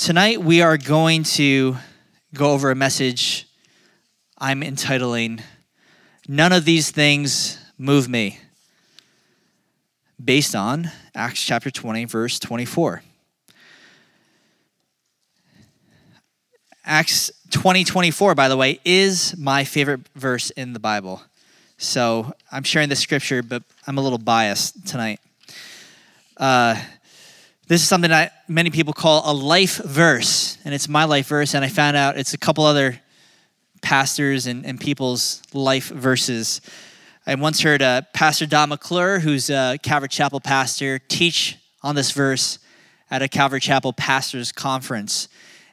tonight we are going to go over a message I'm entitling None of These Things Move Me, based on Acts chapter 20, verse 24. Acts 20, 24, by the way, is my favorite verse in the Bible. So I'm sharing the scripture, but I'm a little biased tonight. Uh, this is something that many people call a life verse, and it's my life verse. And I found out it's a couple other pastors and, and people's life verses. I once heard uh, Pastor Don McClure, who's a Calvary Chapel pastor, teach on this verse at a Calvary Chapel pastors conference.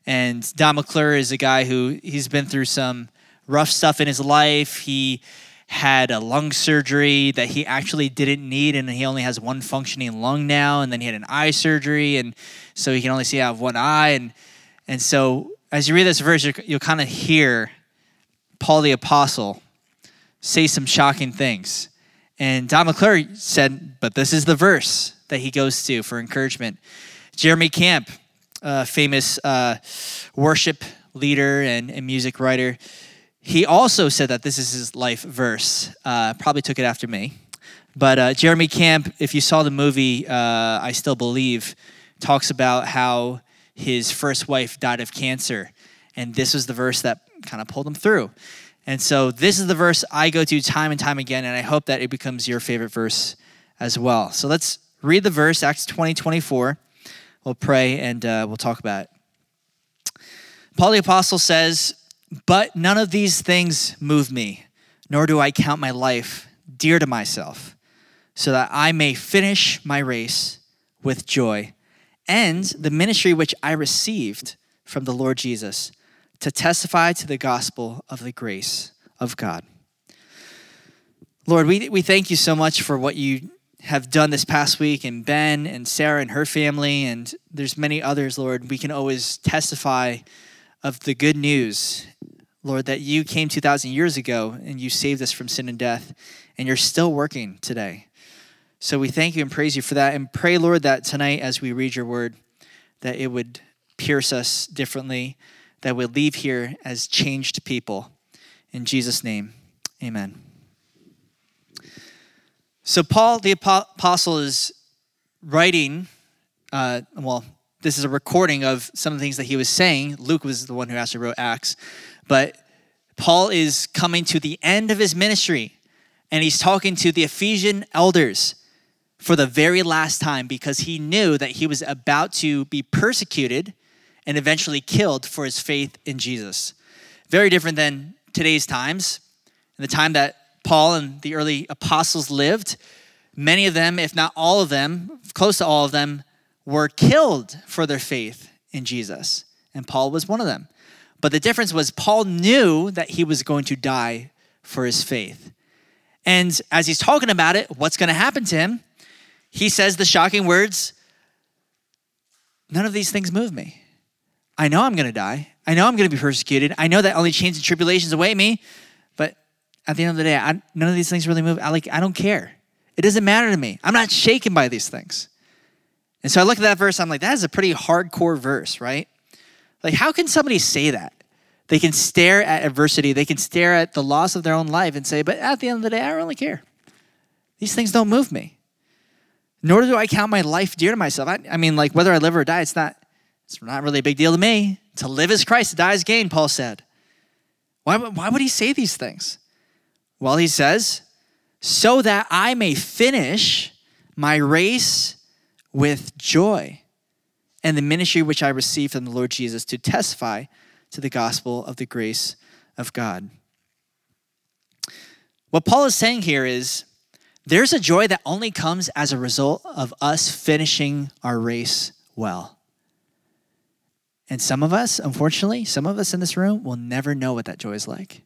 And Don McClure is a guy who he's been through some rough stuff in his life. He had a lung surgery that he actually didn't need, and he only has one functioning lung now. And then he had an eye surgery, and so he can only see out of one eye. And and so as you read this verse, you'll kind of hear Paul the apostle say some shocking things. And Don McClure said, but this is the verse that he goes to for encouragement. Jeremy Camp, a famous uh, worship leader and, and music writer, he also said that this is his life verse. Uh, probably took it after me. But uh, Jeremy Camp, if you saw the movie, uh, I Still Believe, talks about how his first wife died of cancer. And this was the verse that kind of pulled him through. And so this is the verse I go to time and time again, and I hope that it becomes your favorite verse as well. So let's read the verse, Acts 20, 24. We'll pray and uh, we'll talk about it. Paul the Apostle says, but none of these things move me, nor do I count my life dear to myself, so that I may finish my race with joy and the ministry which I received from the Lord Jesus to testify to the gospel of the grace of God. Lord, we, we thank you so much for what you have done this past week and Ben and Sarah and her family and there's many others, Lord. We can always testify of the good news Lord, that you came 2,000 years ago and you saved us from sin and death, and you're still working today. So we thank you and praise you for that, and pray, Lord, that tonight as we read your word, that it would pierce us differently, that we'd leave here as changed people. In Jesus' name, amen. So, Paul the Apostle is writing, uh, well, this is a recording of some of the things that he was saying. Luke was the one who actually wrote Acts. But Paul is coming to the end of his ministry and he's talking to the Ephesian elders for the very last time because he knew that he was about to be persecuted and eventually killed for his faith in Jesus. Very different than today's times. In the time that Paul and the early apostles lived, many of them, if not all of them, close to all of them, were killed for their faith in Jesus. And Paul was one of them. But the difference was Paul knew that he was going to die for his faith. And as he's talking about it, what's going to happen to him? He says the shocking words None of these things move me. I know I'm going to die. I know I'm going to be persecuted. I know that only chains and tribulations await me. But at the end of the day, I, none of these things really move. I like. I don't care. It doesn't matter to me. I'm not shaken by these things. And so I look at that verse. I'm like, that is a pretty hardcore verse, right? Like, how can somebody say that? They can stare at adversity, they can stare at the loss of their own life and say, but at the end of the day, I don't really care. These things don't move me. Nor do I count my life dear to myself. I, I mean, like, whether I live or die, it's not, it's not really a big deal to me. To live is Christ, to die is gain, Paul said. Why, why would he say these things? Well, he says, so that I may finish my race with joy and the ministry which I received from the Lord Jesus to testify to the gospel of the grace of God. What Paul is saying here is there's a joy that only comes as a result of us finishing our race well. And some of us, unfortunately, some of us in this room will never know what that joy is like.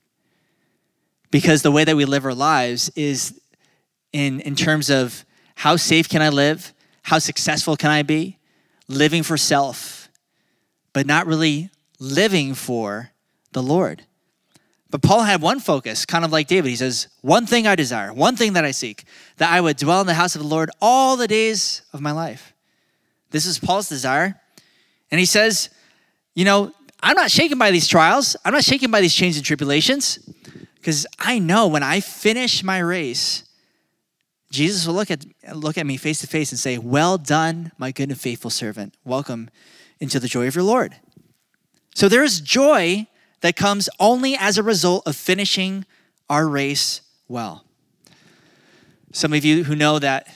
Because the way that we live our lives is in, in terms of how safe can I live? How successful can I be? living for self, but not really living for the Lord. But Paul had one focus, kind of like David. He says, One thing I desire, one thing that I seek, that I would dwell in the house of the Lord all the days of my life. This is Paul's desire. And he says, you know, I'm not shaken by these trials. I'm not shaken by these chains and tribulations because I know when I finish my race, Jesus will look at, look at me face to face and say, Well done, my good and faithful servant. Welcome into the joy of your Lord. So there is joy that comes only as a result of finishing our race well. Some of you who know that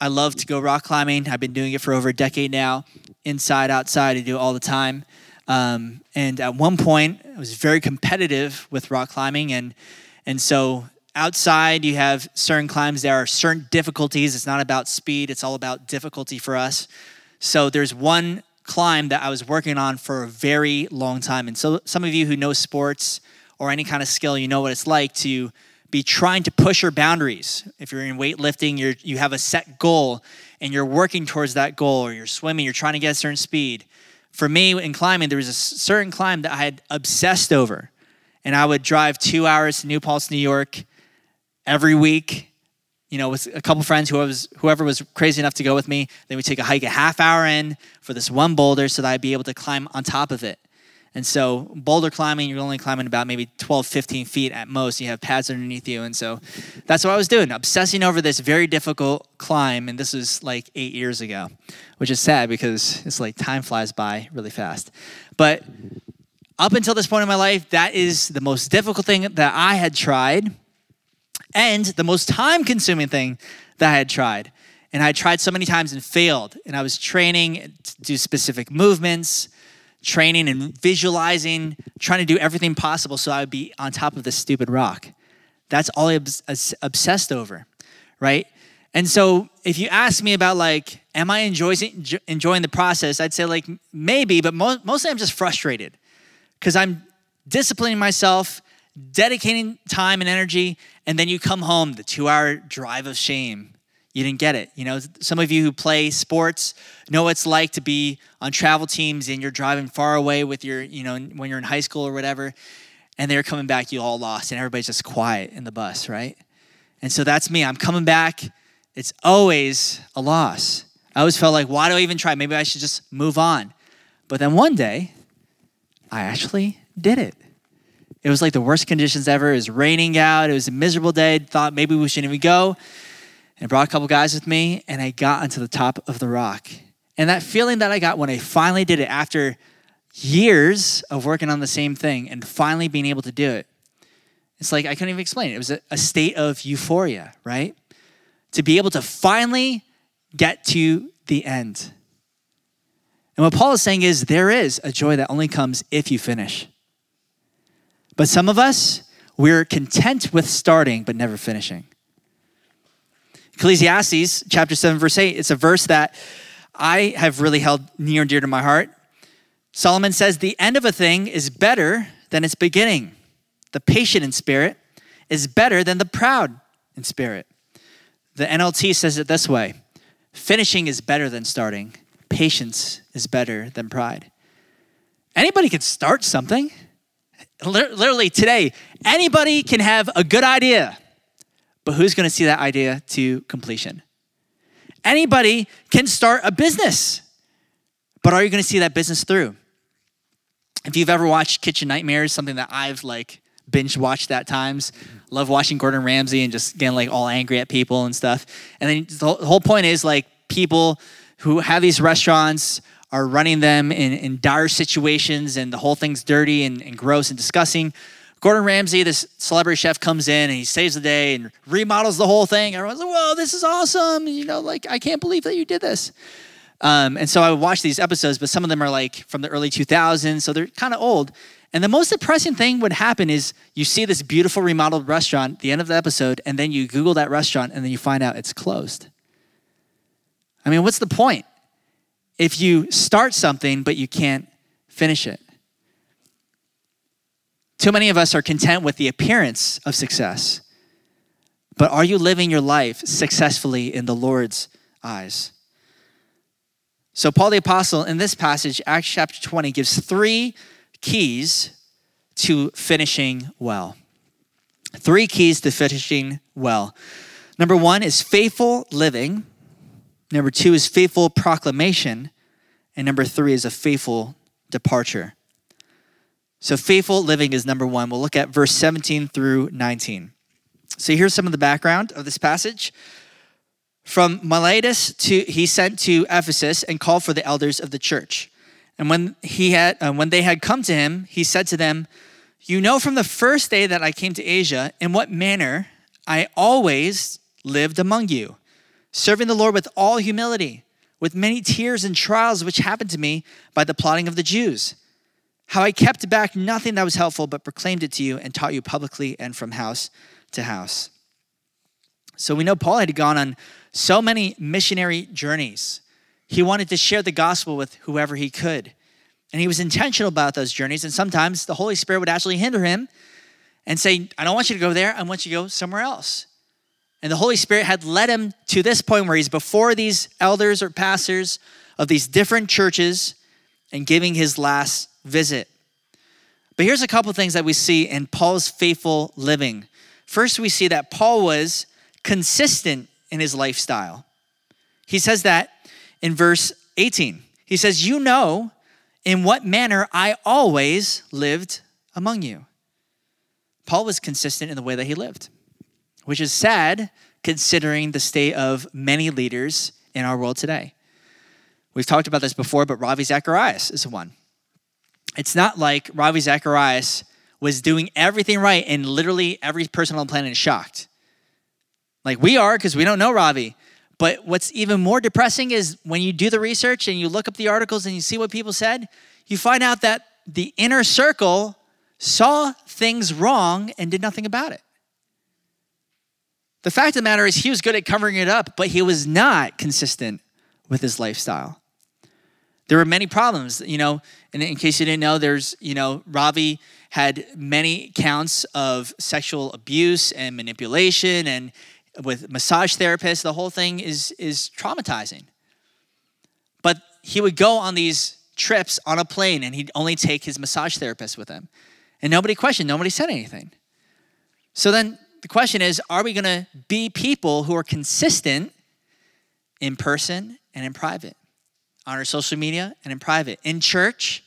I love to go rock climbing, I've been doing it for over a decade now, inside, outside, I do it all the time. Um, and at one point, I was very competitive with rock climbing, and and so outside you have certain climbs. There are certain difficulties. It's not about speed; it's all about difficulty for us. So there's one climb that I was working on for a very long time, and so some of you who know sports or any kind of skill, you know what it's like to be trying to push your boundaries. If you're in weightlifting, you're you have a set goal and you're working towards that goal, or you're swimming, you're trying to get a certain speed for me in climbing, there was a certain climb that I had obsessed over. And I would drive two hours to New Paltz, New York every week, you know, with a couple friends, who was, whoever was crazy enough to go with me. Then we take a hike a half hour in for this one boulder so that I'd be able to climb on top of it. And so boulder climbing, you're only climbing about maybe 12, 15 feet at most. You have pads underneath you. And so that's what I was doing, obsessing over this very difficult climb. And this was like eight years ago, which is sad because it's like time flies by really fast. But up until this point in my life, that is the most difficult thing that I had tried and the most time consuming thing that I had tried. And I tried so many times and failed. And I was training to do specific movements training and visualizing, trying to do everything possible so I would be on top of this stupid rock. That's all I was obsessed over, right? And so if you ask me about like, am I enjoying enjoying the process? I'd say like maybe, but mostly I'm just frustrated because I'm disciplining myself, dedicating time and energy, and then you come home, the two hour drive of shame, you didn't get it. You know, some of you who play sports know what it's like to be on travel teams and you're driving far away with your, you know, when you're in high school or whatever, and they're coming back, you all lost, and everybody's just quiet in the bus, right? And so that's me. I'm coming back. It's always a loss. I always felt like, why do I even try? Maybe I should just move on. But then one day, I actually did it. It was like the worst conditions ever. It was raining out. It was a miserable day. Thought maybe we shouldn't even go and brought a couple guys with me, and I got onto the top of the rock. And that feeling that I got when I finally did it after years of working on the same thing and finally being able to do it, it's like I couldn't even explain it. It was a, a state of euphoria, right? To be able to finally get to the end. And what Paul is saying is there is a joy that only comes if you finish. But some of us, we're content with starting but never finishing. Ecclesiastes chapter 7, verse 8, it's a verse that I have really held near and dear to my heart. Solomon says, The end of a thing is better than its beginning. The patient in spirit is better than the proud in spirit. The NLT says it this way Finishing is better than starting, patience is better than pride. Anybody can start something. Literally today, anybody can have a good idea but who's going to see that idea to completion? Anybody can start a business, but are you going to see that business through? If you've ever watched Kitchen Nightmares, something that I've like binge watched at times, love watching Gordon Ramsay and just getting like all angry at people and stuff. And then the whole point is like people who have these restaurants are running them in, in dire situations and the whole thing's dirty and, and gross and disgusting Gordon Ramsay, this celebrity chef, comes in and he saves the day and remodels the whole thing. Everyone's like, whoa, this is awesome. You know, like, I can't believe that you did this. Um, and so I would watch these episodes, but some of them are like from the early 2000s, so they're kind of old. And the most depressing thing would happen is you see this beautiful remodeled restaurant at the end of the episode, and then you Google that restaurant, and then you find out it's closed. I mean, what's the point? If you start something, but you can't finish it. Too many of us are content with the appearance of success. But are you living your life successfully in the Lord's eyes? So, Paul the Apostle in this passage, Acts chapter 20, gives three keys to finishing well. Three keys to finishing well. Number one is faithful living. Number two is faithful proclamation. And number three is a faithful departure. So faithful living is number one. We'll look at verse 17 through 19. So here's some of the background of this passage. From Miletus to he sent to Ephesus and called for the elders of the church. And when he had uh, when they had come to him, he said to them, "You know from the first day that I came to Asia in what manner I always lived among you, serving the Lord with all humility, with many tears and trials which happened to me by the plotting of the Jews." how I kept back nothing that was helpful, but proclaimed it to you and taught you publicly and from house to house. So we know Paul had gone on so many missionary journeys. He wanted to share the gospel with whoever he could. And he was intentional about those journeys. And sometimes the Holy Spirit would actually hinder him and say, I don't want you to go there. I want you to go somewhere else. And the Holy Spirit had led him to this point where he's before these elders or pastors of these different churches and giving his last visit. But here's a couple things that we see in Paul's faithful living. First, we see that Paul was consistent in his lifestyle. He says that in verse 18. He says, You know in what manner I always lived among you. Paul was consistent in the way that he lived, which is sad considering the state of many leaders in our world today. We've talked about this before, but Ravi Zacharias is the one. It's not like Ravi Zacharias was doing everything right and literally every person on the planet is shocked. Like we are because we don't know Ravi. But what's even more depressing is when you do the research and you look up the articles and you see what people said, you find out that the inner circle saw things wrong and did nothing about it. The fact of the matter is, he was good at covering it up, but he was not consistent with his lifestyle there were many problems. You know, and in case you didn't know, there's, you know, Ravi had many counts of sexual abuse and manipulation and with massage therapists, the whole thing is is traumatizing. But he would go on these trips on a plane and he'd only take his massage therapist with him. And nobody questioned, nobody said anything. So then the question is, are we going to be people who are consistent in person and in private? on our social media and in private, in church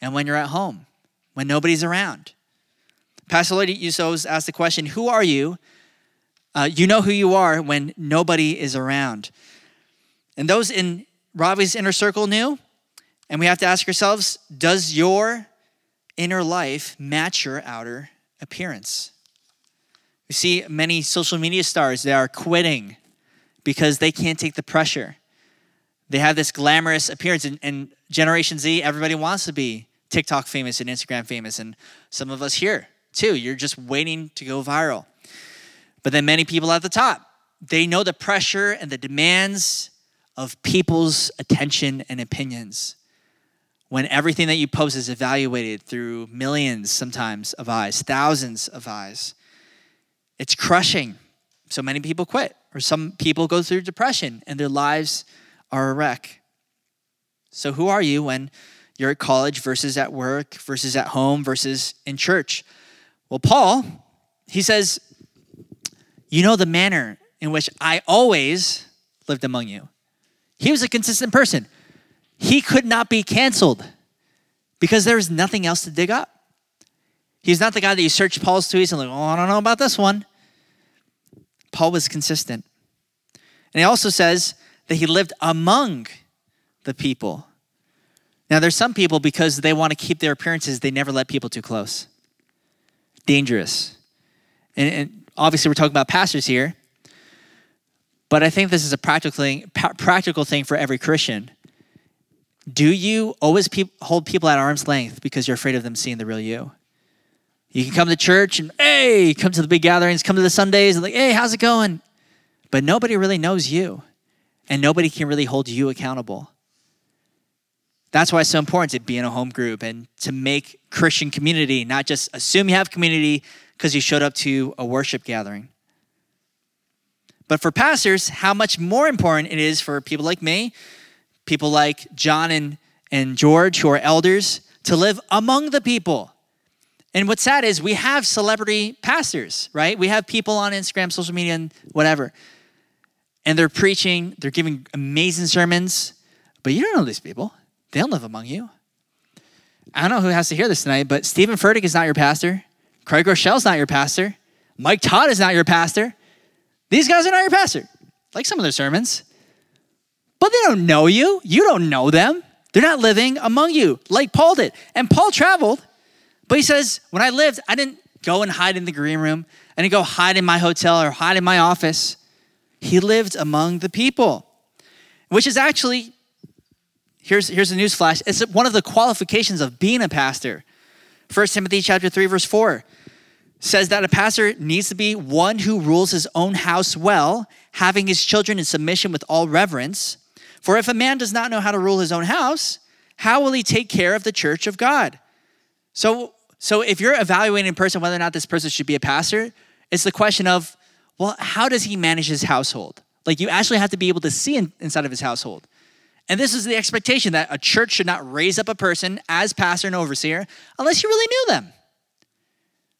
and when you're at home, when nobody's around. Pastor Lloyd used to always ask the question, Who are you? Uh, you know who you are when nobody is around. And those in Ravi's inner circle knew. And we have to ask ourselves Does your inner life match your outer appearance? We see many social media stars that are quitting because they can't take the pressure. They have this glamorous appearance, and, and Generation Z, everybody wants to be TikTok famous and Instagram famous, and some of us here too. You're just waiting to go viral. But then many people at the top, they know the pressure and the demands of people's attention and opinions. When everything that you post is evaluated through millions sometimes of eyes, thousands of eyes, it's crushing. So many people quit, or some people go through depression and their lives are a wreck. So, who are you when you're at college versus at work versus at home versus in church? Well, Paul, he says, You know the manner in which I always lived among you. He was a consistent person. He could not be canceled because there was nothing else to dig up. He's not the guy that you search Paul's tweets and like, oh, I don't know about this one. Paul was consistent. And he also says that he lived among the people. Now, there's some people, because they want to keep their appearances, they never let people too close. Dangerous. And, and obviously, we're talking about pastors here, but I think this is a practical thing, practical thing for every Christian. Do you always pe- hold people at arm's length because you're afraid of them seeing the real you? You can come to church and, hey, come to the big gatherings, come to the Sundays, and like, hey, how's it going? But nobody really knows you and nobody can really hold you accountable. That's why it's so important to be in a home group and to make Christian community, not just assume you have community because you showed up to a worship gathering. But for pastors, how much more important it is for people like me, people like John and, and George, who are elders, to live among the people. And what's sad is we have celebrity pastors, right? We have people on Instagram, social media, and whatever and they're preaching, they're giving amazing sermons, but you don't know these people. They don't live among you. I don't know who has to hear this tonight, but Steven Furtick is not your pastor. Craig Groeschel's not your pastor. Mike Todd is not your pastor. These guys are not your pastor. Like some of their sermons. But they don't know you. You don't know them. They're not living among you like Paul did. And Paul traveled, but he says, when I lived, I didn't go and hide in the green room. I didn't go hide in my hotel or hide in my office. He lived among the people, which is actually, here's, here's a news flash. It's one of the qualifications of being a pastor. 1 Timothy chapter 3, verse 4 says that a pastor needs to be one who rules his own house well, having his children in submission with all reverence. For if a man does not know how to rule his own house, how will he take care of the church of God? So, so if you're evaluating a person whether or not this person should be a pastor, it's the question of, well, how does he manage his household? Like you actually have to be able to see in, inside of his household. And this is the expectation that a church should not raise up a person as pastor and overseer unless you really knew them.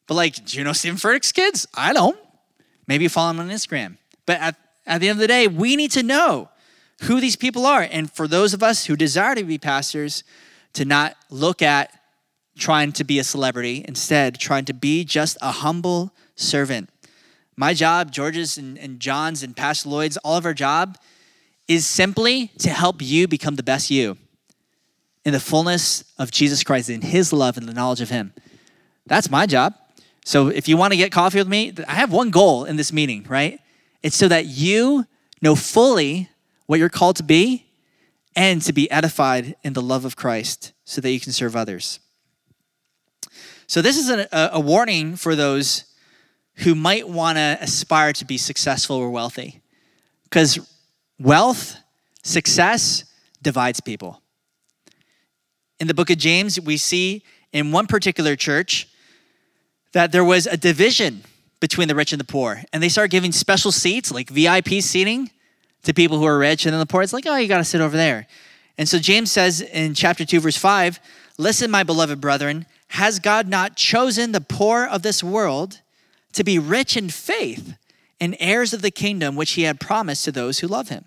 But like, do you know Steven Furtick's kids? I don't. Maybe follow him on Instagram. But at, at the end of the day, we need to know who these people are. And for those of us who desire to be pastors, to not look at trying to be a celebrity, instead, trying to be just a humble servant. My job, George's and, and John's and Pastor Lloyd's, all of our job is simply to help you become the best you in the fullness of Jesus Christ, in his love and the knowledge of him. That's my job. So if you want to get coffee with me, I have one goal in this meeting, right? It's so that you know fully what you're called to be and to be edified in the love of Christ so that you can serve others. So, this is a, a warning for those who might want to aspire to be successful or wealthy because wealth, success divides people. In the book of James, we see in one particular church that there was a division between the rich and the poor, and they started giving special seats, like VIP seating, to people who are rich, and then the poor, it's like, oh, you got to sit over there. And so James says in chapter 2, verse 5 Listen, my beloved brethren, has God not chosen the poor of this world to be rich in faith and heirs of the kingdom which he had promised to those who love him?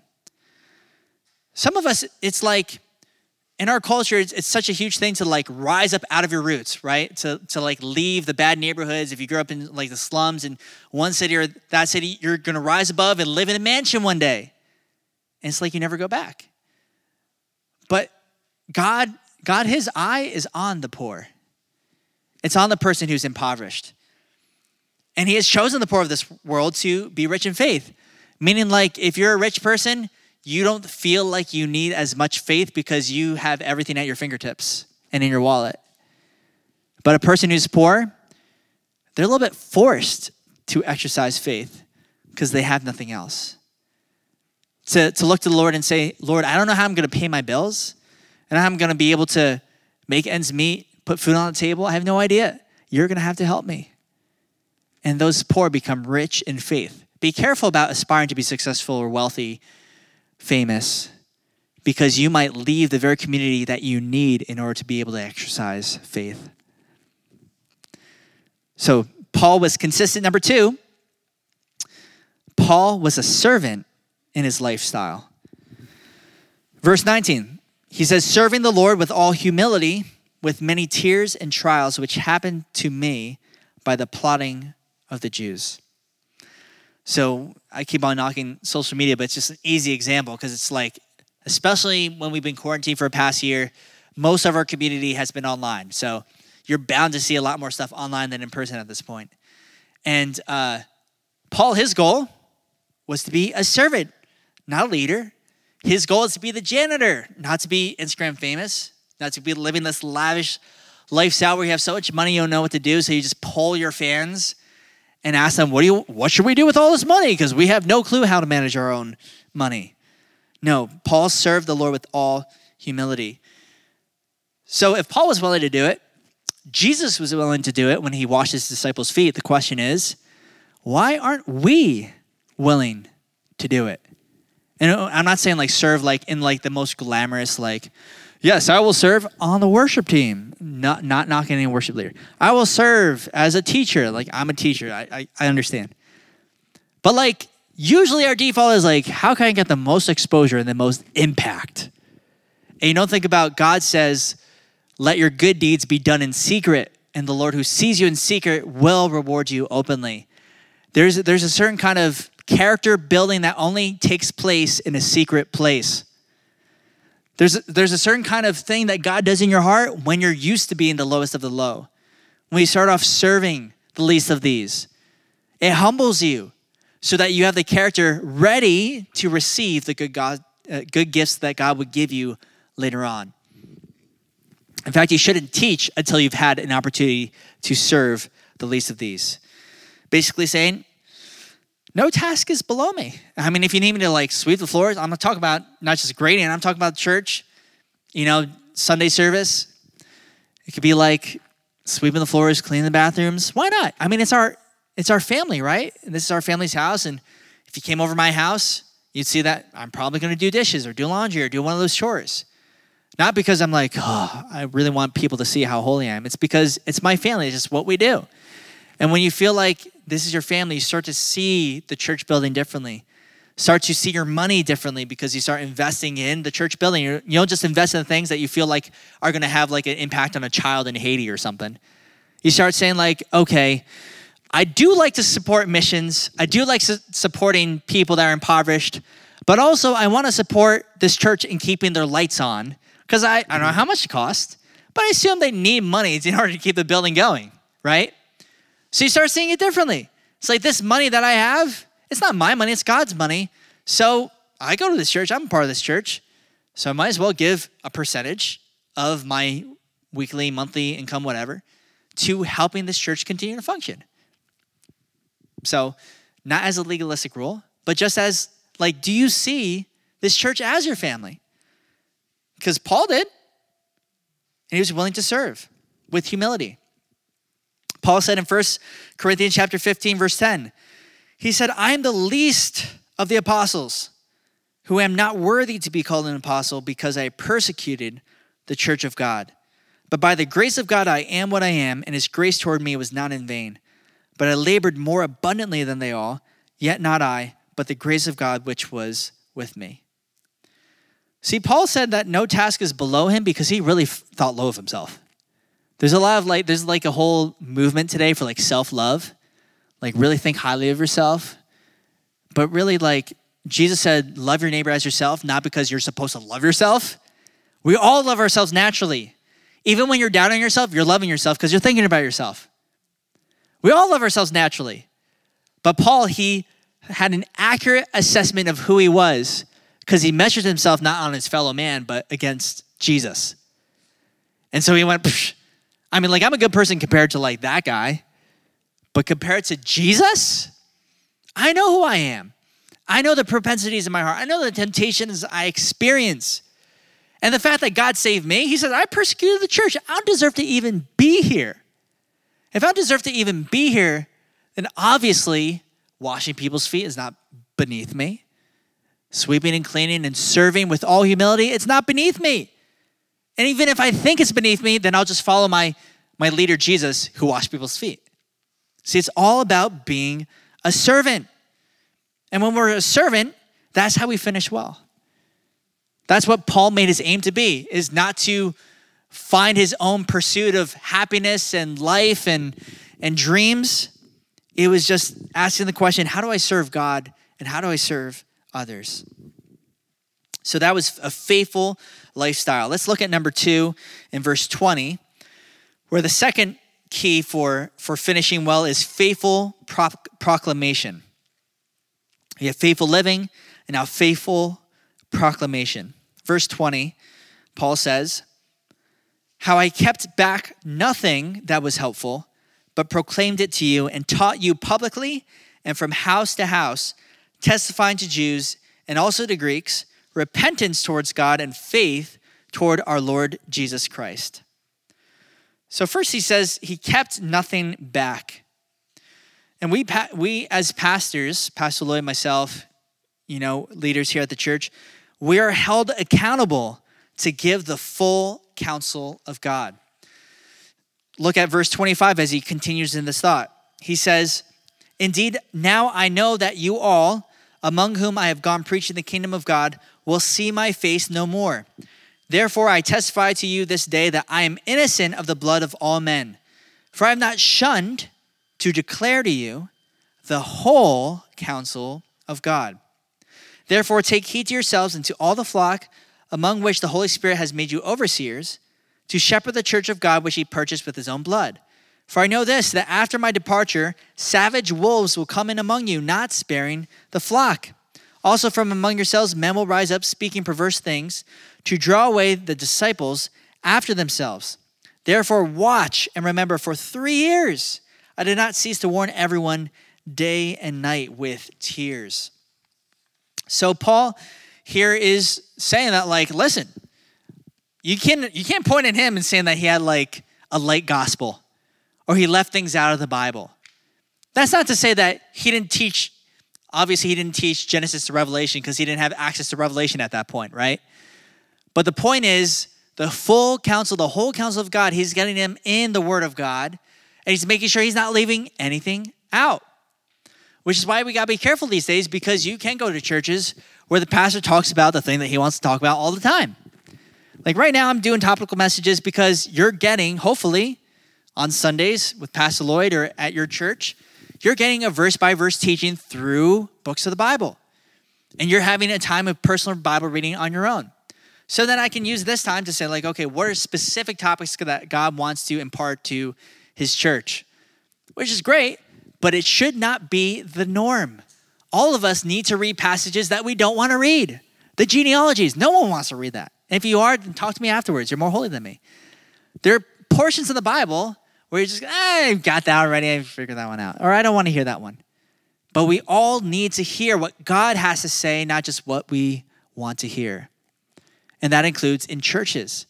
Some of us, it's like, in our culture, it's, it's, such a huge thing to like rise up out of your roots, right? To, to like leave the bad neighborhoods. If you grew up in like the slums in one city or that city, you're gonna rise above and live in a mansion one day and it's like you never go back. But God, God, his eye is on the poor. It's on the person who's impoverished. And he has chosen the poor of this world to be rich in faith. Meaning, like, if you're a rich person, you don't feel like you need as much faith because you have everything at your fingertips and in your wallet. But a person who's poor, they're a little bit forced to exercise faith because they have nothing else to, to look to the Lord and say, Lord, I don't know how I'm going to pay my bills and how I'm going to be able to make ends meet, put food on the table. I have no idea. You're going to have to help me. And those poor become rich in faith. Be careful about aspiring to be successful or wealthy, famous, because you might leave the very community that you need in order to be able to exercise faith. So, Paul was consistent. Number two, Paul was a servant in his lifestyle. Verse 19, he says, Serving the Lord with all humility, with many tears and trials, which happened to me by the plotting of the Jews. So I keep on knocking social media, but it's just an easy example because it's like, especially when we've been quarantined for a past year, most of our community has been online. So you're bound to see a lot more stuff online than in person at this point. And uh, Paul, his goal was to be a servant not a leader. His goal is to be the janitor, not to be Instagram famous, not to be living this lavish lifestyle where you have so much money you don't know what to do, so you just pull your fans and ask them, "What do you? What should we do with all this money?" Because we have no clue how to manage our own money. No, Paul served the Lord with all humility. So if Paul was willing to do it, Jesus was willing to do it when he washed his disciples' feet. The question is, why aren't we willing to do it? And I'm not saying like serve like in like the most glamorous like, yes, I will serve on the worship team. Not not knocking any worship leader. I will serve as a teacher. Like I'm a teacher. I, I, I understand. But like usually our default is like, how can I get the most exposure and the most impact? And you don't think about God says, Let your good deeds be done in secret, and the Lord who sees you in secret will reward you openly. There's, there's a certain kind of character building that only takes place in a secret place. There's, there's a certain kind of thing that God does in your heart when you're used to being the lowest of the low. When you start off serving the least of these, it humbles you so that you have the character ready to receive the good, God, uh, good gifts that God would give you later on. In fact, you shouldn't teach until you've had an opportunity to serve the least of these. Basically, saying, no task is below me. I mean, if you need me to like sweep the floors, I'm gonna talk about not just grading, I'm talking about church, you know, Sunday service. It could be like sweeping the floors, cleaning the bathrooms. Why not? I mean, it's our it's our family, right? And this is our family's house. And if you came over my house, you'd see that I'm probably gonna do dishes or do laundry or do one of those chores. Not because I'm like, oh, I really want people to see how holy I am. It's because it's my family, it's just what we do. And when you feel like this is your family, you start to see the church building differently. Start to see your money differently because you start investing in the church building. You don't just invest in things that you feel like are going to have like an impact on a child in Haiti or something. You start saying like, okay, I do like to support missions. I do like su- supporting people that are impoverished, but also I want to support this church in keeping their lights on because I, I don't know how much it costs, but I assume they need money in order to keep the building going, right? So you start seeing it differently. It's like this money that I have, it's not my money, it's God's money. So I go to this church, I'm part of this church. So I might as well give a percentage of my weekly, monthly income, whatever, to helping this church continue to function. So, not as a legalistic rule, but just as like, do you see this church as your family? Because Paul did, and he was willing to serve with humility. Paul said in 1 Corinthians chapter 15 verse 10, he said, "I am the least of the apostles, who am not worthy to be called an apostle because I persecuted the church of God. But by the grace of God I am what I am, and his grace toward me was not in vain. But I labored more abundantly than they all, yet not I, but the grace of God which was with me." See, Paul said that no task is below him because he really thought low of himself. There's a lot of like, there's like a whole movement today for like self love, like really think highly of yourself. But really, like, Jesus said, love your neighbor as yourself, not because you're supposed to love yourself. We all love ourselves naturally. Even when you're doubting yourself, you're loving yourself because you're thinking about yourself. We all love ourselves naturally. But Paul, he had an accurate assessment of who he was because he measured himself not on his fellow man, but against Jesus. And so he went, Psh, I mean, like, I'm a good person compared to like that guy, but compared to Jesus, I know who I am. I know the propensities in my heart. I know the temptations I experience. And the fact that God saved me, He says, I persecuted the church. I don't deserve to even be here. If I don't deserve to even be here, then obviously washing people's feet is not beneath me. Sweeping and cleaning and serving with all humility, it's not beneath me. And even if I think it's beneath me, then I'll just follow my, my leader, Jesus, who washed people's feet. See, it's all about being a servant. And when we're a servant, that's how we finish well. That's what Paul made his aim to be, is not to find his own pursuit of happiness and life and, and dreams. It was just asking the question how do I serve God and how do I serve others? So that was a faithful lifestyle. Let's look at number two in verse 20, where the second key for, for finishing well is faithful pro- proclamation. You have faithful living and now faithful proclamation. Verse 20, Paul says, How I kept back nothing that was helpful, but proclaimed it to you and taught you publicly and from house to house, testifying to Jews and also to Greeks repentance towards God and faith toward our Lord Jesus Christ. So, first, he says he kept nothing back. And we, we as pastors, Pastor Lloyd, myself, you know, leaders here at the church, we are held accountable to give the full counsel of God. Look at verse 25 as he continues in this thought. He says, Indeed, now I know that you all, among whom I have gone preaching the kingdom of God, will see my face no more. Therefore, I testify to you this day that I am innocent of the blood of all men. For I have not shunned to declare to you the whole counsel of God. Therefore, take heed to yourselves and to all the flock among which the Holy Spirit has made you overseers, to shepherd the church of God which he purchased with his own blood. For I know this, that after my departure, savage wolves will come in among you, not sparing the flock. Also, from among yourselves, men will rise up speaking perverse things to draw away the disciples after themselves. Therefore, watch and remember for three years I did not cease to warn everyone day and night with tears. So, Paul here is saying that, like, listen, you, can, you can't point at him and saying that he had like a light gospel or he left things out of the Bible. That's not to say that he didn't teach, obviously, he didn't teach Genesis to Revelation because he didn't have access to Revelation at that point, right? But the point is, the full counsel, the whole counsel of God, he's getting them in the Word of God, and he's making sure he's not leaving anything out. Which is why we got to be careful these days because you can go to churches where the pastor talks about the thing that he wants to talk about all the time. Like right now, I'm doing topical messages because you're getting, hopefully, on Sundays with Pastor Lloyd or at your church, you're getting a verse by verse teaching through books of the Bible. And you're having a time of personal Bible reading on your own. So then I can use this time to say, like, okay, what are specific topics that God wants to impart to his church? Which is great, but it should not be the norm. All of us need to read passages that we don't want to read. The genealogies, no one wants to read that. And if you are, then talk to me afterwards. You're more holy than me. There are portions of the Bible where you're just, eh, I've got that already. I figured that one out. Or I don't want to hear that one. But we all need to hear what God has to say, not just what we want to hear and that includes in churches.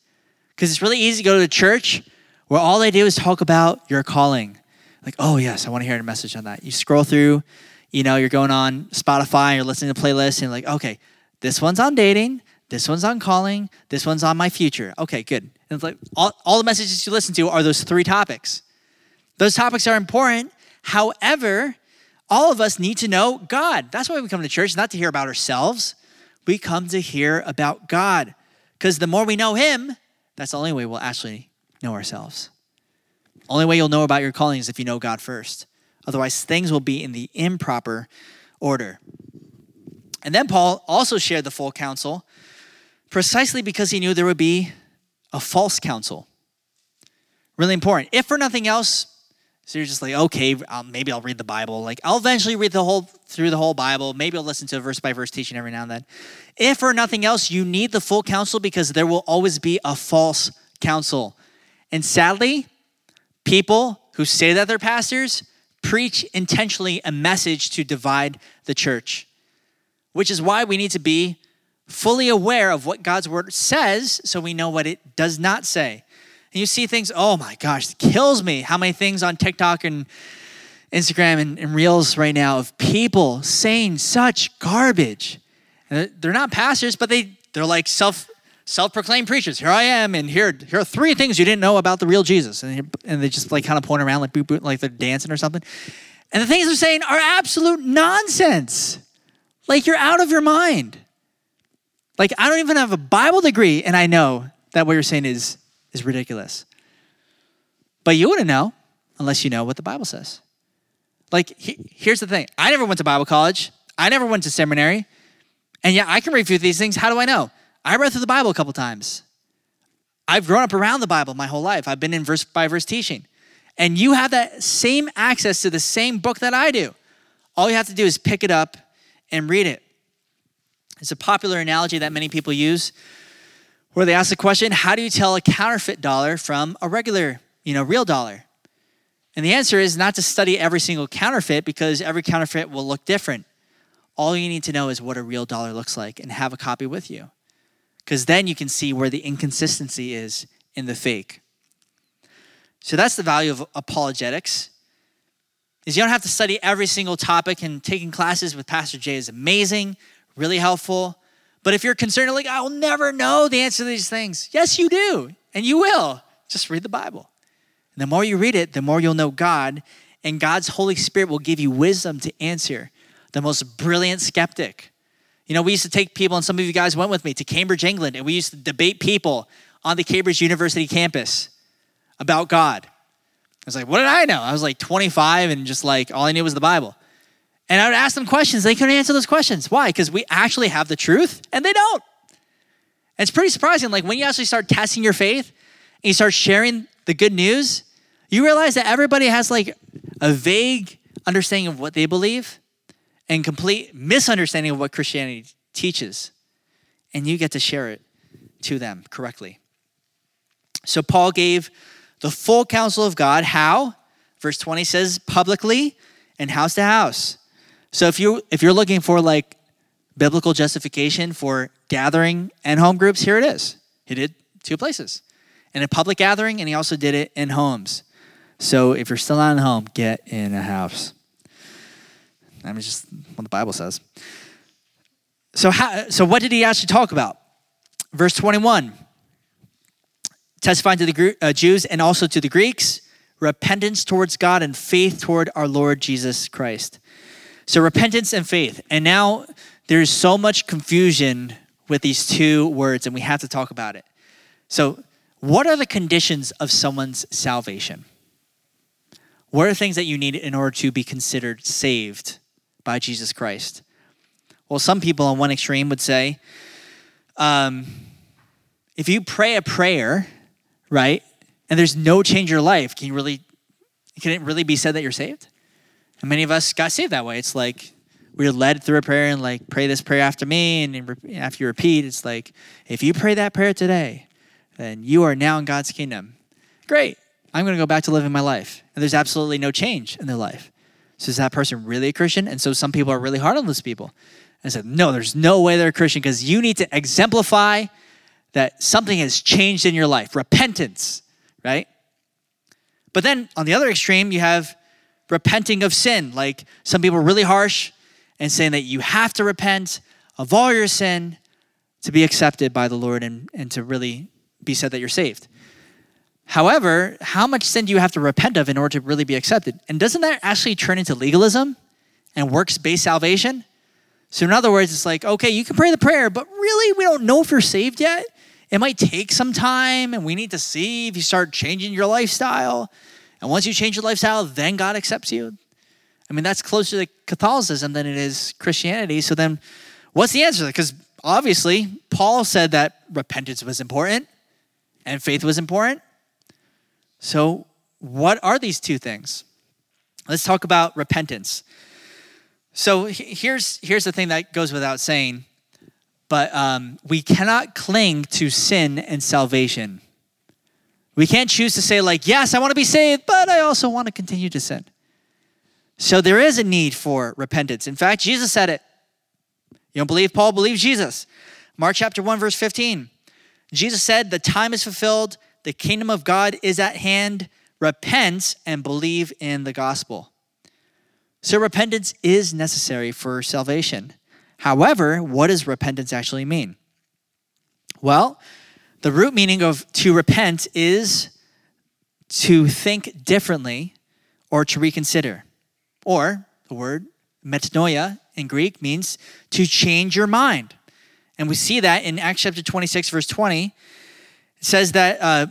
Because it's really easy to go to the church where all they do is talk about your calling. Like, oh, yes, I want to hear a message on that. You scroll through, you know, you're going on Spotify, you're listening to playlists, and like, okay, this one's on dating, this one's on calling, this one's on my future. Okay, good. And it's like all, all the messages you listen to are those three topics. Those topics are important. However, all of us need to know God. That's why we come to church, not to hear about ourselves. We come to hear about God. Because the more we know Him, that's the only way we'll actually know ourselves. Only way you'll know about your calling is if you know God first. Otherwise, things will be in the improper order. And then Paul also shared the full counsel precisely because he knew there would be a false counsel. Really important. If for nothing else, so you're just like, okay, um, maybe I'll read the Bible. Like I'll eventually read the whole through the whole Bible. Maybe I'll listen to a verse by verse teaching every now and then. If for nothing else, you need the full counsel because there will always be a false counsel. And sadly, people who say that they're pastors preach intentionally a message to divide the church, which is why we need to be fully aware of what God's word says so we know what it does not say. And you see things, oh my gosh, it kills me how many things on TikTok and Instagram and, and Reels right now of people saying such garbage. They're not pastors, but they, they're like self self-proclaimed preachers. Here I am, and here, here are three things you didn't know about the real Jesus. And, and they just like kind of point around like boop, boop, like they're dancing or something. And the things they're saying are absolute nonsense. Like you're out of your mind. Like I don't even have a Bible degree, and I know that what you're saying is is ridiculous. But you wouldn't know unless you know what the Bible says. Like, he, here's the thing I never went to Bible college, I never went to seminary. And yeah, I can read through these things. How do I know? I read through the Bible a couple times. I've grown up around the Bible my whole life. I've been in verse by verse teaching. And you have that same access to the same book that I do. All you have to do is pick it up and read it. It's a popular analogy that many people use where they ask the question, how do you tell a counterfeit dollar from a regular, you know, real dollar? And the answer is not to study every single counterfeit because every counterfeit will look different. All you need to know is what a real dollar looks like and have a copy with you. Because then you can see where the inconsistency is in the fake. So that's the value of apologetics. Is you don't have to study every single topic and taking classes with Pastor Jay is amazing, really helpful. But if you're concerned, like, I will never know the answer to these things, yes, you do, and you will. Just read the Bible. And the more you read it, the more you'll know God, and God's Holy Spirit will give you wisdom to answer the most brilliant skeptic. You know, we used to take people, and some of you guys went with me to Cambridge, England, and we used to debate people on the Cambridge University campus about God. I was like, what did I know? I was like 25 and just like all I knew was the Bible. And I would ask them questions. They couldn't answer those questions. Why? Because we actually have the truth and they don't. And it's pretty surprising. Like when you actually start testing your faith and you start sharing the good news, you realize that everybody has like a vague understanding of what they believe and complete misunderstanding of what Christianity teaches. And you get to share it to them correctly. So Paul gave the full counsel of God. How? Verse 20 says publicly and house to house. So if you if you're looking for like biblical justification for gathering and home groups, here it is. He did two places. In a public gathering, and he also did it in homes. So if you're still not in a home, get in a house. I mean, just what the Bible says. So, how, so what did he actually talk about? Verse 21 testifying to the uh, Jews and also to the Greeks, repentance towards God and faith toward our Lord Jesus Christ. So, repentance and faith. And now there's so much confusion with these two words, and we have to talk about it. So, what are the conditions of someone's salvation? What are things that you need in order to be considered saved by Jesus Christ? Well, some people on one extreme would say, um, if you pray a prayer right? And there's no change in your life. Can you really, can it really be said that you're saved? And many of us got saved that way. It's like we're led through a prayer and like pray this prayer after me, and after you repeat, it's like if you pray that prayer today, then you are now in God's kingdom. Great. I'm going to go back to living my life, and there's absolutely no change in their life. So is that person really a Christian? And so some people are really hard on those people. I said, no, there's no way they're a Christian because you need to exemplify that something has changed in your life, repentance, right? But then on the other extreme, you have repenting of sin. Like some people are really harsh and saying that you have to repent of all your sin to be accepted by the Lord and, and to really be said that you're saved. However, how much sin do you have to repent of in order to really be accepted? And doesn't that actually turn into legalism and works based salvation? So, in other words, it's like, okay, you can pray the prayer, but really, we don't know if you're saved yet. It might take some time, and we need to see if you start changing your lifestyle. And once you change your lifestyle, then God accepts you. I mean, that's closer to Catholicism than it is Christianity. So then, what's the answer? Because obviously, Paul said that repentance was important and faith was important. So, what are these two things? Let's talk about repentance. So, here's, here's the thing that goes without saying but um, we cannot cling to sin and salvation. We can't choose to say, like, yes, I want to be saved, but I also want to continue to sin. So there is a need for repentance. In fact, Jesus said it. You don't believe Paul? Believe Jesus. Mark chapter 1, verse 15. Jesus said, The time is fulfilled, the kingdom of God is at hand. Repent and believe in the gospel. So repentance is necessary for salvation. However, what does repentance actually mean? Well, the root meaning of to repent is to think differently or to reconsider. Or the word metanoia in Greek means to change your mind. And we see that in Acts chapter 26, verse 20. It says that uh,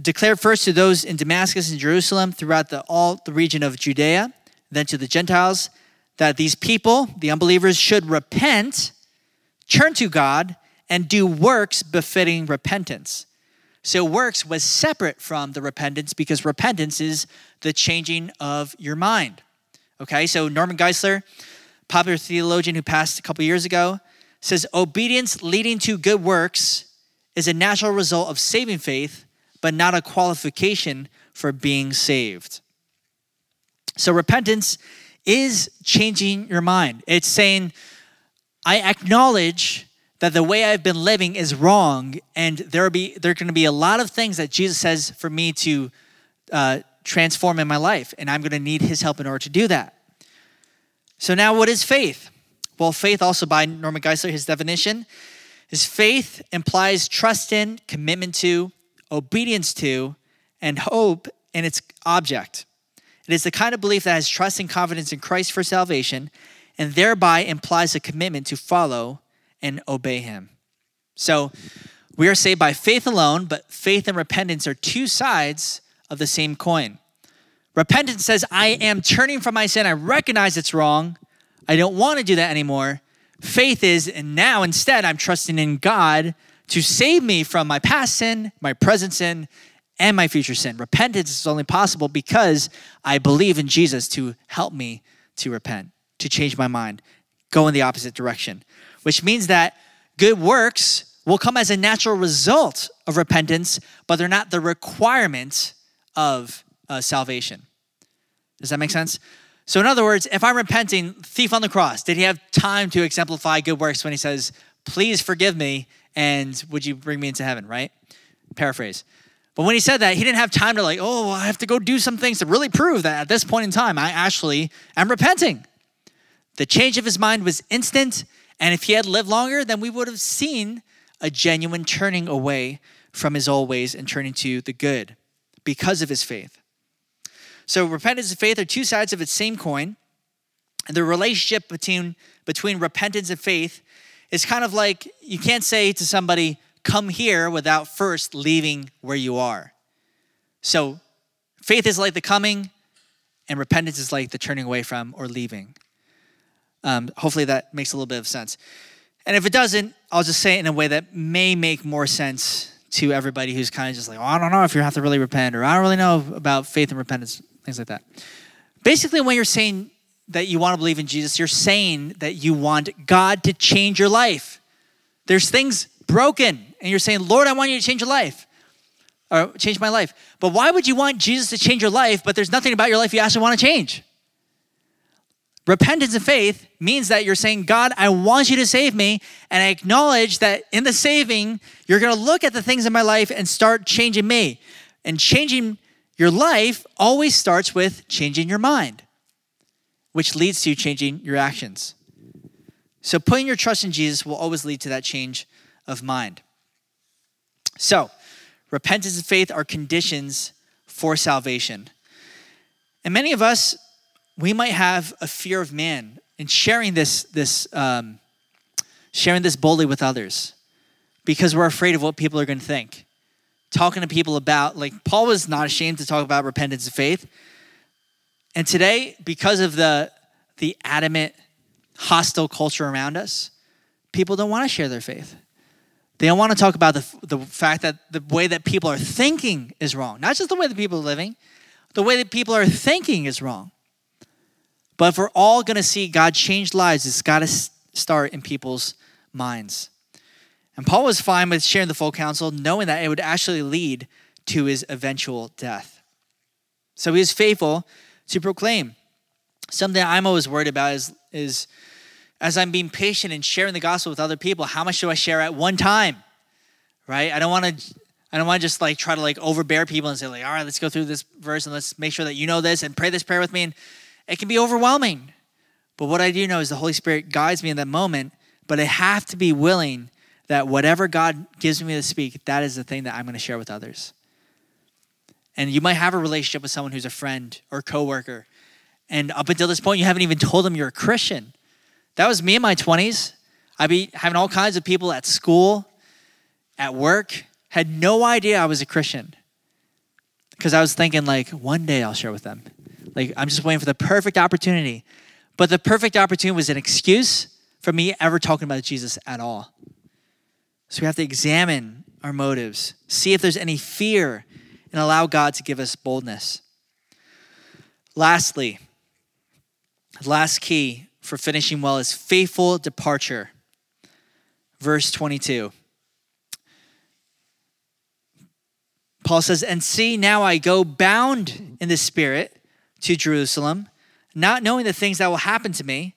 declare first to those in Damascus and Jerusalem throughout the, all the region of Judea, then to the Gentiles that these people, the unbelievers, should repent, turn to God, and do works befitting repentance. So, works was separate from the repentance because repentance is the changing of your mind. Okay, so Norman Geisler, popular theologian who passed a couple years ago, says obedience leading to good works is a natural result of saving faith, but not a qualification for being saved. So, repentance is changing your mind. It's saying, I acknowledge that the way I've been living is wrong, and there be there are going to be a lot of things that Jesus says for me to uh, transform in my life, and I'm going to need His help in order to do that. So now, what is faith? Well, faith, also by Norman Geisler, his definition is faith implies trust in, commitment to, obedience to, and hope in its object. It is the kind of belief that has trust and confidence in Christ for salvation and thereby implies a commitment to follow and obey him. So we are saved by faith alone, but faith and repentance are two sides of the same coin. Repentance says, I am turning from my sin. I recognize it's wrong. I don't want to do that anymore. Faith is, and now instead, I'm trusting in God to save me from my past sin, my present sin, and my future sin. Repentance is only possible because I believe in Jesus to help me to repent, to change my mind, go in the opposite direction, which means that good works will come as a natural result of repentance, but they're not the requirement of uh, salvation. Does that make sense? So, in other words, if I'm repenting, thief on the cross, did he have time to exemplify good works when he says, Please forgive me and would you bring me into heaven, right? Paraphrase. But when he said that, he didn't have time to, like, oh, I have to go do some things to really prove that at this point in time, I actually am repenting. The change of his mind was instant. And if he had lived longer, then we would have seen a genuine turning away from his old ways and turning to the good because of his faith. So repentance and faith are two sides of its same coin. And the relationship between, between repentance and faith is kind of like you can't say to somebody, come here without first leaving where you are. So faith is like the coming, and repentance is like the turning away from or leaving. Um, hopefully that makes a little bit of sense. And if it doesn't, I'll just say it in a way that may make more sense to everybody who's kind of just like, oh, I don't know if you have to really repent, or I don't really know about faith and repentance things like that. Basically, when you're saying that you want to believe in Jesus, you're saying that you want God to change your life. There's things broken, and you're saying, Lord, I want you to change your life or change my life. But why would you want Jesus to change your life, but there's nothing about your life you actually want to change? Repentance and faith means that you're saying, God, I want you to save me. And I acknowledge that in the saving, you're going to look at the things in my life and start changing me. And changing your life always starts with changing your mind, which leads to changing your actions. So, putting your trust in Jesus will always lead to that change of mind. So, repentance and faith are conditions for salvation. And many of us, we might have a fear of man in sharing this, this um, sharing this boldly with others because we're afraid of what people are going to think talking to people about, like, Paul was not ashamed to talk about repentance and faith. And today, because of the, the adamant, hostile culture around us, people don't want to share their faith. They don't want to talk about the, the fact that the way that people are thinking is wrong. Not just the way that people are living, the way that people are thinking is wrong. But if we're all going to see God change lives, it's got to start in people's minds. And Paul was fine with sharing the full counsel, knowing that it would actually lead to his eventual death. So he was faithful to proclaim. Something I'm always worried about is, is as I'm being patient and sharing the gospel with other people, how much do I share at one time? Right? I don't want to I don't want to just like try to like overbear people and say like, all right, let's go through this verse and let's make sure that you know this and pray this prayer with me. And it can be overwhelming. But what I do know is the Holy Spirit guides me in that moment, but I have to be willing that whatever God gives me to speak, that is the thing that I'm going to share with others. And you might have a relationship with someone who's a friend or coworker, and up until this point, you haven't even told them you're a Christian. That was me in my 20s. I'd be having all kinds of people at school, at work, had no idea I was a Christian. Because I was thinking, like, one day I'll share with them. Like, I'm just waiting for the perfect opportunity. But the perfect opportunity was an excuse for me ever talking about Jesus at all. So we have to examine our motives, see if there's any fear, and allow God to give us boldness. Lastly, last key for finishing well is faithful departure. Verse 22. Paul says, And see, now I go bound in the Spirit to Jerusalem, not knowing the things that will happen to me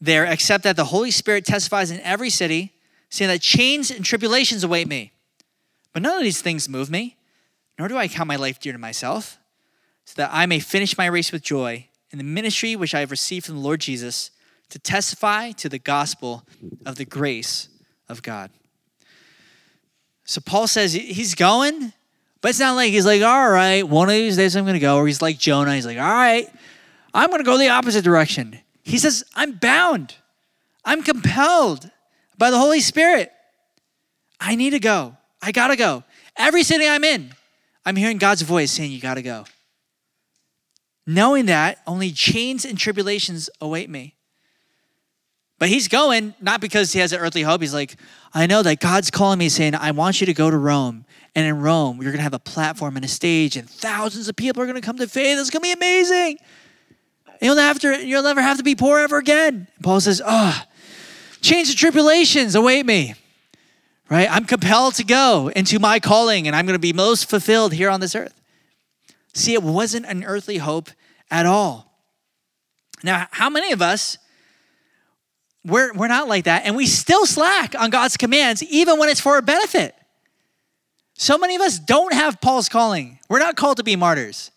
there, except that the Holy Spirit testifies in every city saying that chains and tribulations await me. But none of these things move me, nor do I count my life dear to myself, so that I may finish my race with joy in the ministry which I have received from the Lord Jesus to testify to the gospel of the grace of God. So Paul says he's going, but it's not like he's like, all right, one of these days I'm going to go. Or he's like Jonah. He's like, all right, I'm going to go the opposite direction. He says, I'm bound. I'm compelled by the Holy Spirit. I need to go. I gotta go. Every city I'm in, I'm hearing God's voice saying, You gotta go. Knowing that only chains and tribulations await me. But he's going not because he has an earthly hope. He's like, I know that God's calling me, saying, I want you to go to Rome. And in Rome, you're going to have a platform and a stage, and thousands of people are going to come to faith. It's going to be amazing. You'll never, you'll never have to be poor ever again. And Paul says, Oh, change and tribulations await me. Right? I'm compelled to go into my calling, and I'm going to be most fulfilled here on this earth. See, it wasn't an earthly hope at all. Now, how many of us we're, we're not like that. And we still slack on God's commands, even when it's for a benefit. So many of us don't have Paul's calling. We're not called to be martyrs.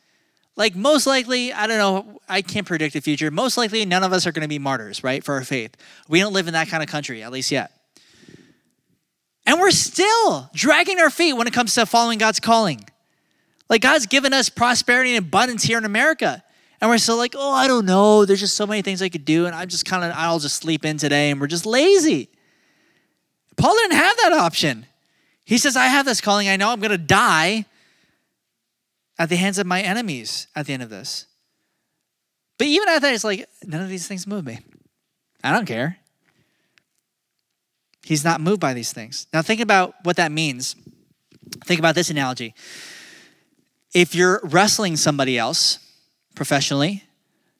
Like, most likely, I don't know, I can't predict the future. Most likely, none of us are going to be martyrs, right, for our faith. We don't live in that kind of country, at least yet. And we're still dragging our feet when it comes to following God's calling. Like, God's given us prosperity and abundance here in America. And we're still like, oh, I don't know. There's just so many things I could do. And I'm just kind of, I'll just sleep in today. And we're just lazy. Paul didn't have that option. He says, I have this calling. I know I'm going to die at the hands of my enemies at the end of this. But even at that, it's like, none of these things move me. I don't care. He's not moved by these things. Now, think about what that means. Think about this analogy. If you're wrestling somebody else, professionally,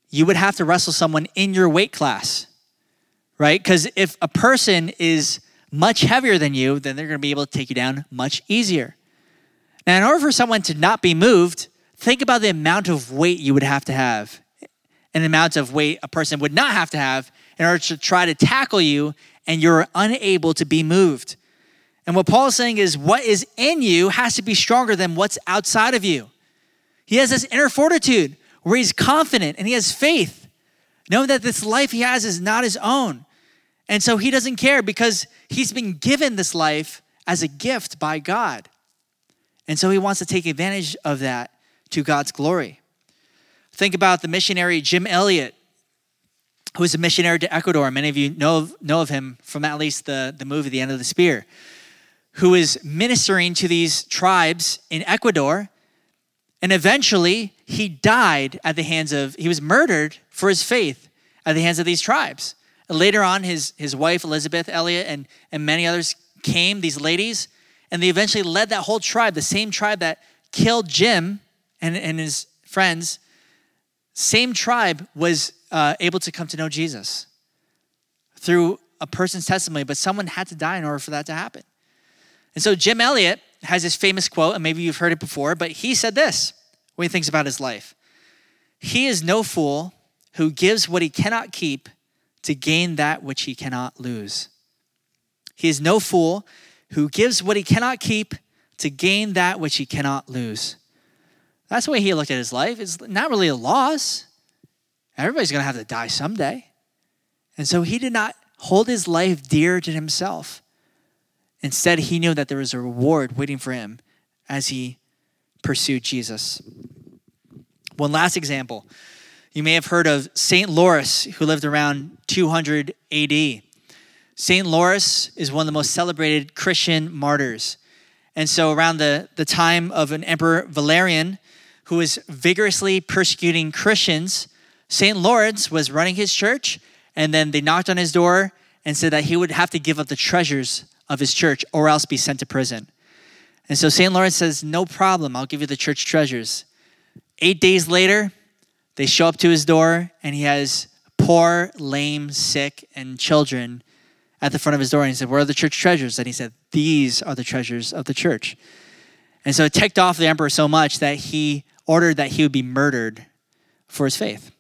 you would have to wrestle someone in your weight class, right? Because if a person is much heavier than you, then they're going to be able to take you down much easier. Now, in order for someone to not be moved, think about the amount of weight you would have to have, and the amount of weight a person would not have to have in order to try to tackle you, and you're unable to be moved. And what Paul is saying is, what is in you has to be stronger than what's outside of you. He has this inner fortitude where he's confident and he has faith, knowing that this life he has is not his own. And so he doesn't care because he's been given this life as a gift by God. And so he wants to take advantage of that to God's glory. Think about the missionary Jim Elliot, who was a missionary to Ecuador. Many of you know of, know of him from at least the, the movie The End of the Spear, who is ministering to these tribes in Ecuador and eventually, he died at the hands of, he was murdered for his faith at the hands of these tribes. Later on, his, his wife, Elizabeth Elliot, and, and many others came, these ladies, and they eventually led that whole tribe, the same tribe that killed Jim and, and his friends, same tribe was uh, able to come to know Jesus through a person's testimony, but someone had to die in order for that to happen. And so Jim Elliot has this famous quote, and maybe you've heard it before, but he said this when he thinks about his life He is no fool who gives what he cannot keep to gain that which he cannot lose. He is no fool who gives what he cannot keep to gain that which he cannot lose. That's the way he looked at his life. It's not really a loss. Everybody's going to have to die someday. And so he did not hold his life dear to himself. Instead, he knew that there was a reward waiting for him as he pursued Jesus. One last example. You may have heard of St. Lawrence, who lived around 200 AD. St. Lawrence is one of the most celebrated Christian martyrs. And so, around the, the time of an Emperor Valerian, who was vigorously persecuting Christians, St. Lawrence was running his church, and then they knocked on his door and said that he would have to give up the treasures of his church or else be sent to prison. And so St. Lawrence says, No problem, I'll give you the church treasures. Eight days later, they show up to his door and he has poor, lame, sick, and children at the front of his door. And he said, Where are the church treasures? And he said, These are the treasures of the church. And so it ticked off the emperor so much that he ordered that he would be murdered for his faith.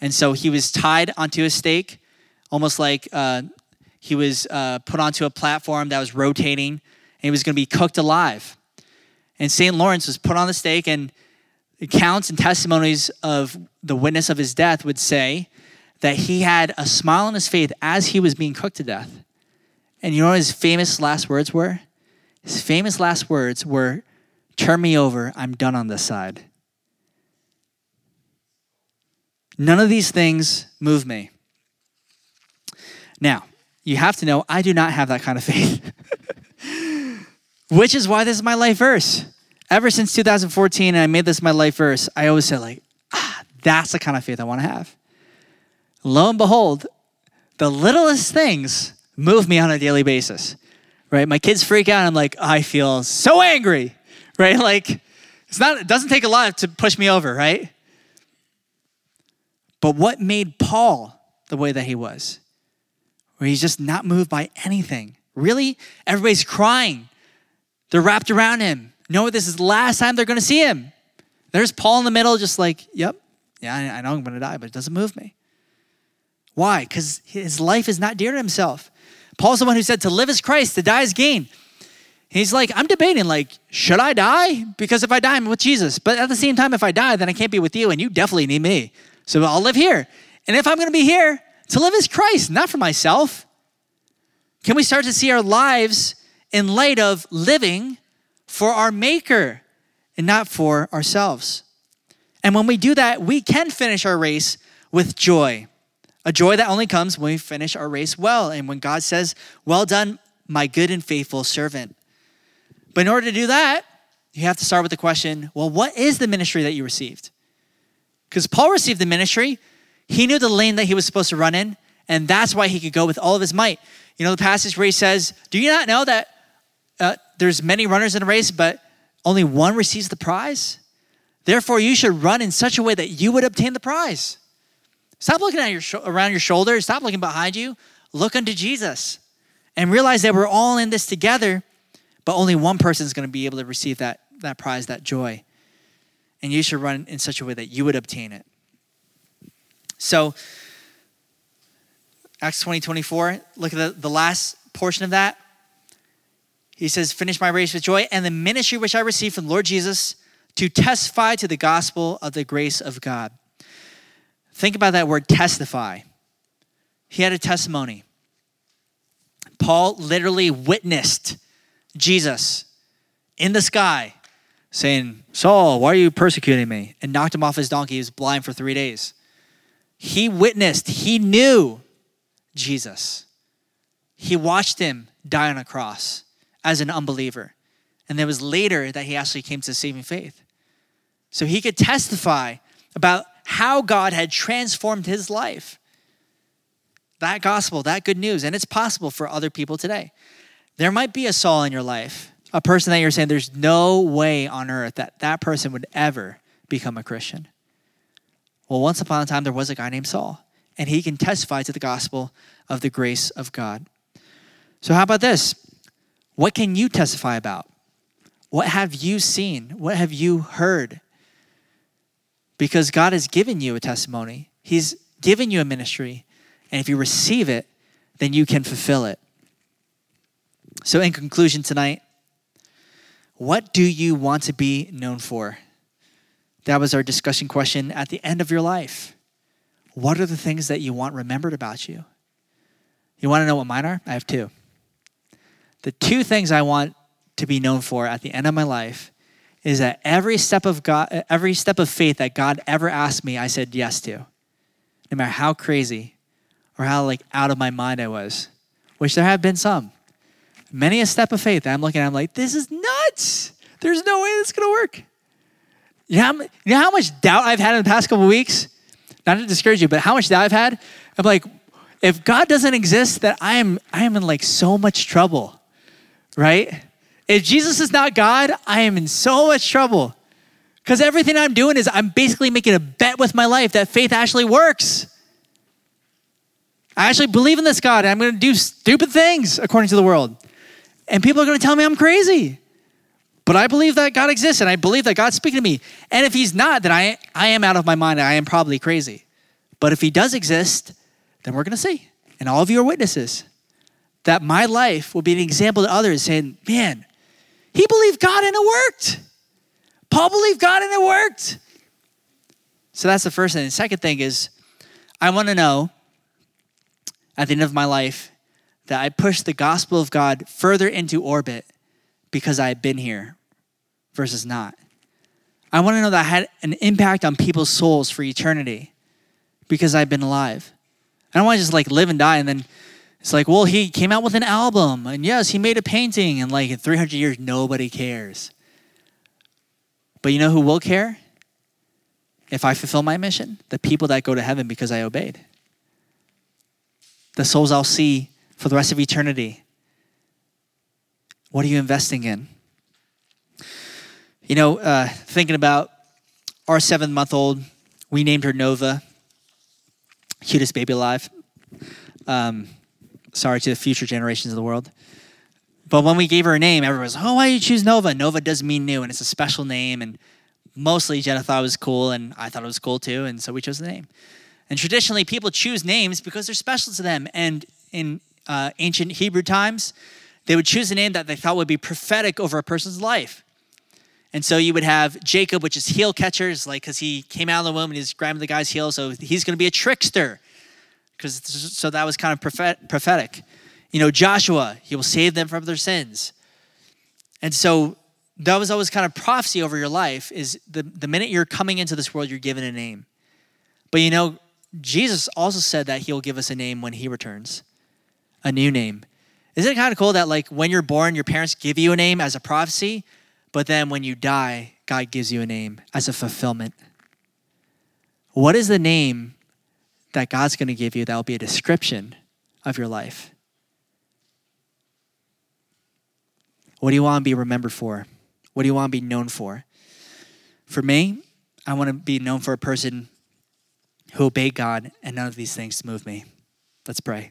And so he was tied onto a stake, almost like uh, he was uh, put onto a platform that was rotating, he was going to be cooked alive. And St. Lawrence was put on the stake, and accounts and testimonies of the witness of his death would say that he had a smile on his face as he was being cooked to death. And you know what his famous last words were? His famous last words were, Turn me over, I'm done on this side. None of these things move me. Now, you have to know I do not have that kind of faith. Which is why this is my life verse. Ever since 2014, and I made this my life verse, I always say, like, ah, that's the kind of faith I want to have. Lo and behold, the littlest things move me on a daily basis, right? My kids freak out, and I'm like, I feel so angry, right? Like, it's not, it doesn't take a lot to push me over, right? But what made Paul the way that he was? Where he's just not moved by anything. Really? Everybody's crying. They're wrapped around him. No, this is the last time they're going to see him. There's Paul in the middle, just like, yep, yeah, I know I'm going to die, but it doesn't move me. Why? Because his life is not dear to himself. Paul's the one who said, to live is Christ, to die is gain. He's like, I'm debating, like, should I die? Because if I die, I'm with Jesus. But at the same time, if I die, then I can't be with you, and you definitely need me. So I'll live here. And if I'm going to be here, to live is Christ, not for myself. Can we start to see our lives in light of living for our Maker and not for ourselves? And when we do that, we can finish our race with joy. A joy that only comes when we finish our race well and when God says, Well done, my good and faithful servant. But in order to do that, you have to start with the question well, what is the ministry that you received? Because Paul received the ministry, he knew the lane that he was supposed to run in, and that's why he could go with all of his might. You know, the passage where he says, Do you not know that there's many runners in a race, but only one receives the prize? Therefore, you should run in such a way that you would obtain the prize. Stop looking at your sh- around your shoulder. Stop looking behind you. Look unto Jesus, and realize that we're all in this together. But only one person is going to be able to receive that that prize, that joy and you should run in such a way that you would obtain it. So, Acts 20 24, look at the, the last portion of that. He says, Finish my race with joy and the ministry which I received from Lord Jesus to testify to the gospel of the grace of God. Think about that word testify. He had a testimony. Paul literally witnessed Jesus in the sky saying, Saul, why are you persecuting me? And knocked him off his donkey. He was blind for three days. He witnessed, he knew Jesus. He watched him die on a cross as an unbeliever. And it was later that he actually came to saving faith. So he could testify about how God had transformed his life. That gospel, that good news, and it's possible for other people today. There might be a Saul in your life a person that you're saying there's no way on earth that that person would ever become a Christian. Well, once upon a time, there was a guy named Saul, and he can testify to the gospel of the grace of God. So, how about this? What can you testify about? What have you seen? What have you heard? Because God has given you a testimony, He's given you a ministry, and if you receive it, then you can fulfill it. So, in conclusion tonight, what do you want to be known for? That was our discussion question at the end of your life. What are the things that you want remembered about you? You want to know what mine are? I have two. The two things I want to be known for at the end of my life is that every step of God, every step of faith that God ever asked me, I said yes to. No matter how crazy or how like out of my mind I was, which there have been some many a step of faith that I'm looking at, I'm like, this is nuts. There's no way this is to work. You know, how, you know how much doubt I've had in the past couple weeks? Not to discourage you, but how much doubt I've had? I'm like, if God doesn't exist, that I am I am in like so much trouble, right? If Jesus is not God, I am in so much trouble. Because everything I'm doing is I'm basically making a bet with my life that faith actually works. I actually believe in this God and I'm going to do stupid things according to the world. And people are going to tell me I'm crazy. But I believe that God exists and I believe that God's speaking to me. And if he's not, then I, I am out of my mind. and I am probably crazy. But if he does exist, then we're going to see. And all of you are witnesses that my life will be an example to others saying, man, he believed God and it worked. Paul believed God and it worked. So that's the first thing. The second thing is, I want to know at the end of my life that I pushed the gospel of God further into orbit because I had been here versus not. I want to know that I had an impact on people's souls for eternity because I've been alive. I don't want to just like live and die and then It's like, well, he came out with an album, and yes, he made a painting, and like in 300 years, nobody cares. But you know who will care? If I fulfill my mission, the people that go to heaven because I obeyed. The souls I'll see for the rest of eternity. What are you investing in? You know, uh, thinking about our seven month old, we named her Nova, cutest baby alive. Um, sorry to the future generations of the world. But when we gave her a name, everyone was, oh, why you choose Nova? Nova does mean new, and it's a special name. And mostly Jenna thought it was cool, and I thought it was cool too, and so we chose the name. And traditionally, people choose names because they're special to them. And in uh, ancient Hebrew times, they would choose a name that they thought would be prophetic over a person's life. And so you would have Jacob, which is heel catchers, like because he came out of the womb and he's grabbing the guy's heel, so he's going to be a trickster because so that was kind of prophetic. You know, Joshua, he will save them from their sins. And so that was always kind of prophecy over your life is the, the minute you're coming into this world, you're given a name. But you know, Jesus also said that he'll give us a name when he returns, a new name. Isn't it kind of cool that like when you're born, your parents give you a name as a prophecy, but then when you die, God gives you a name as a fulfillment? What is the name that God's going to give you that will be a description of your life. What do you want to be remembered for? What do you want to be known for? For me, I want to be known for a person who obeyed God and none of these things move me. Let's pray.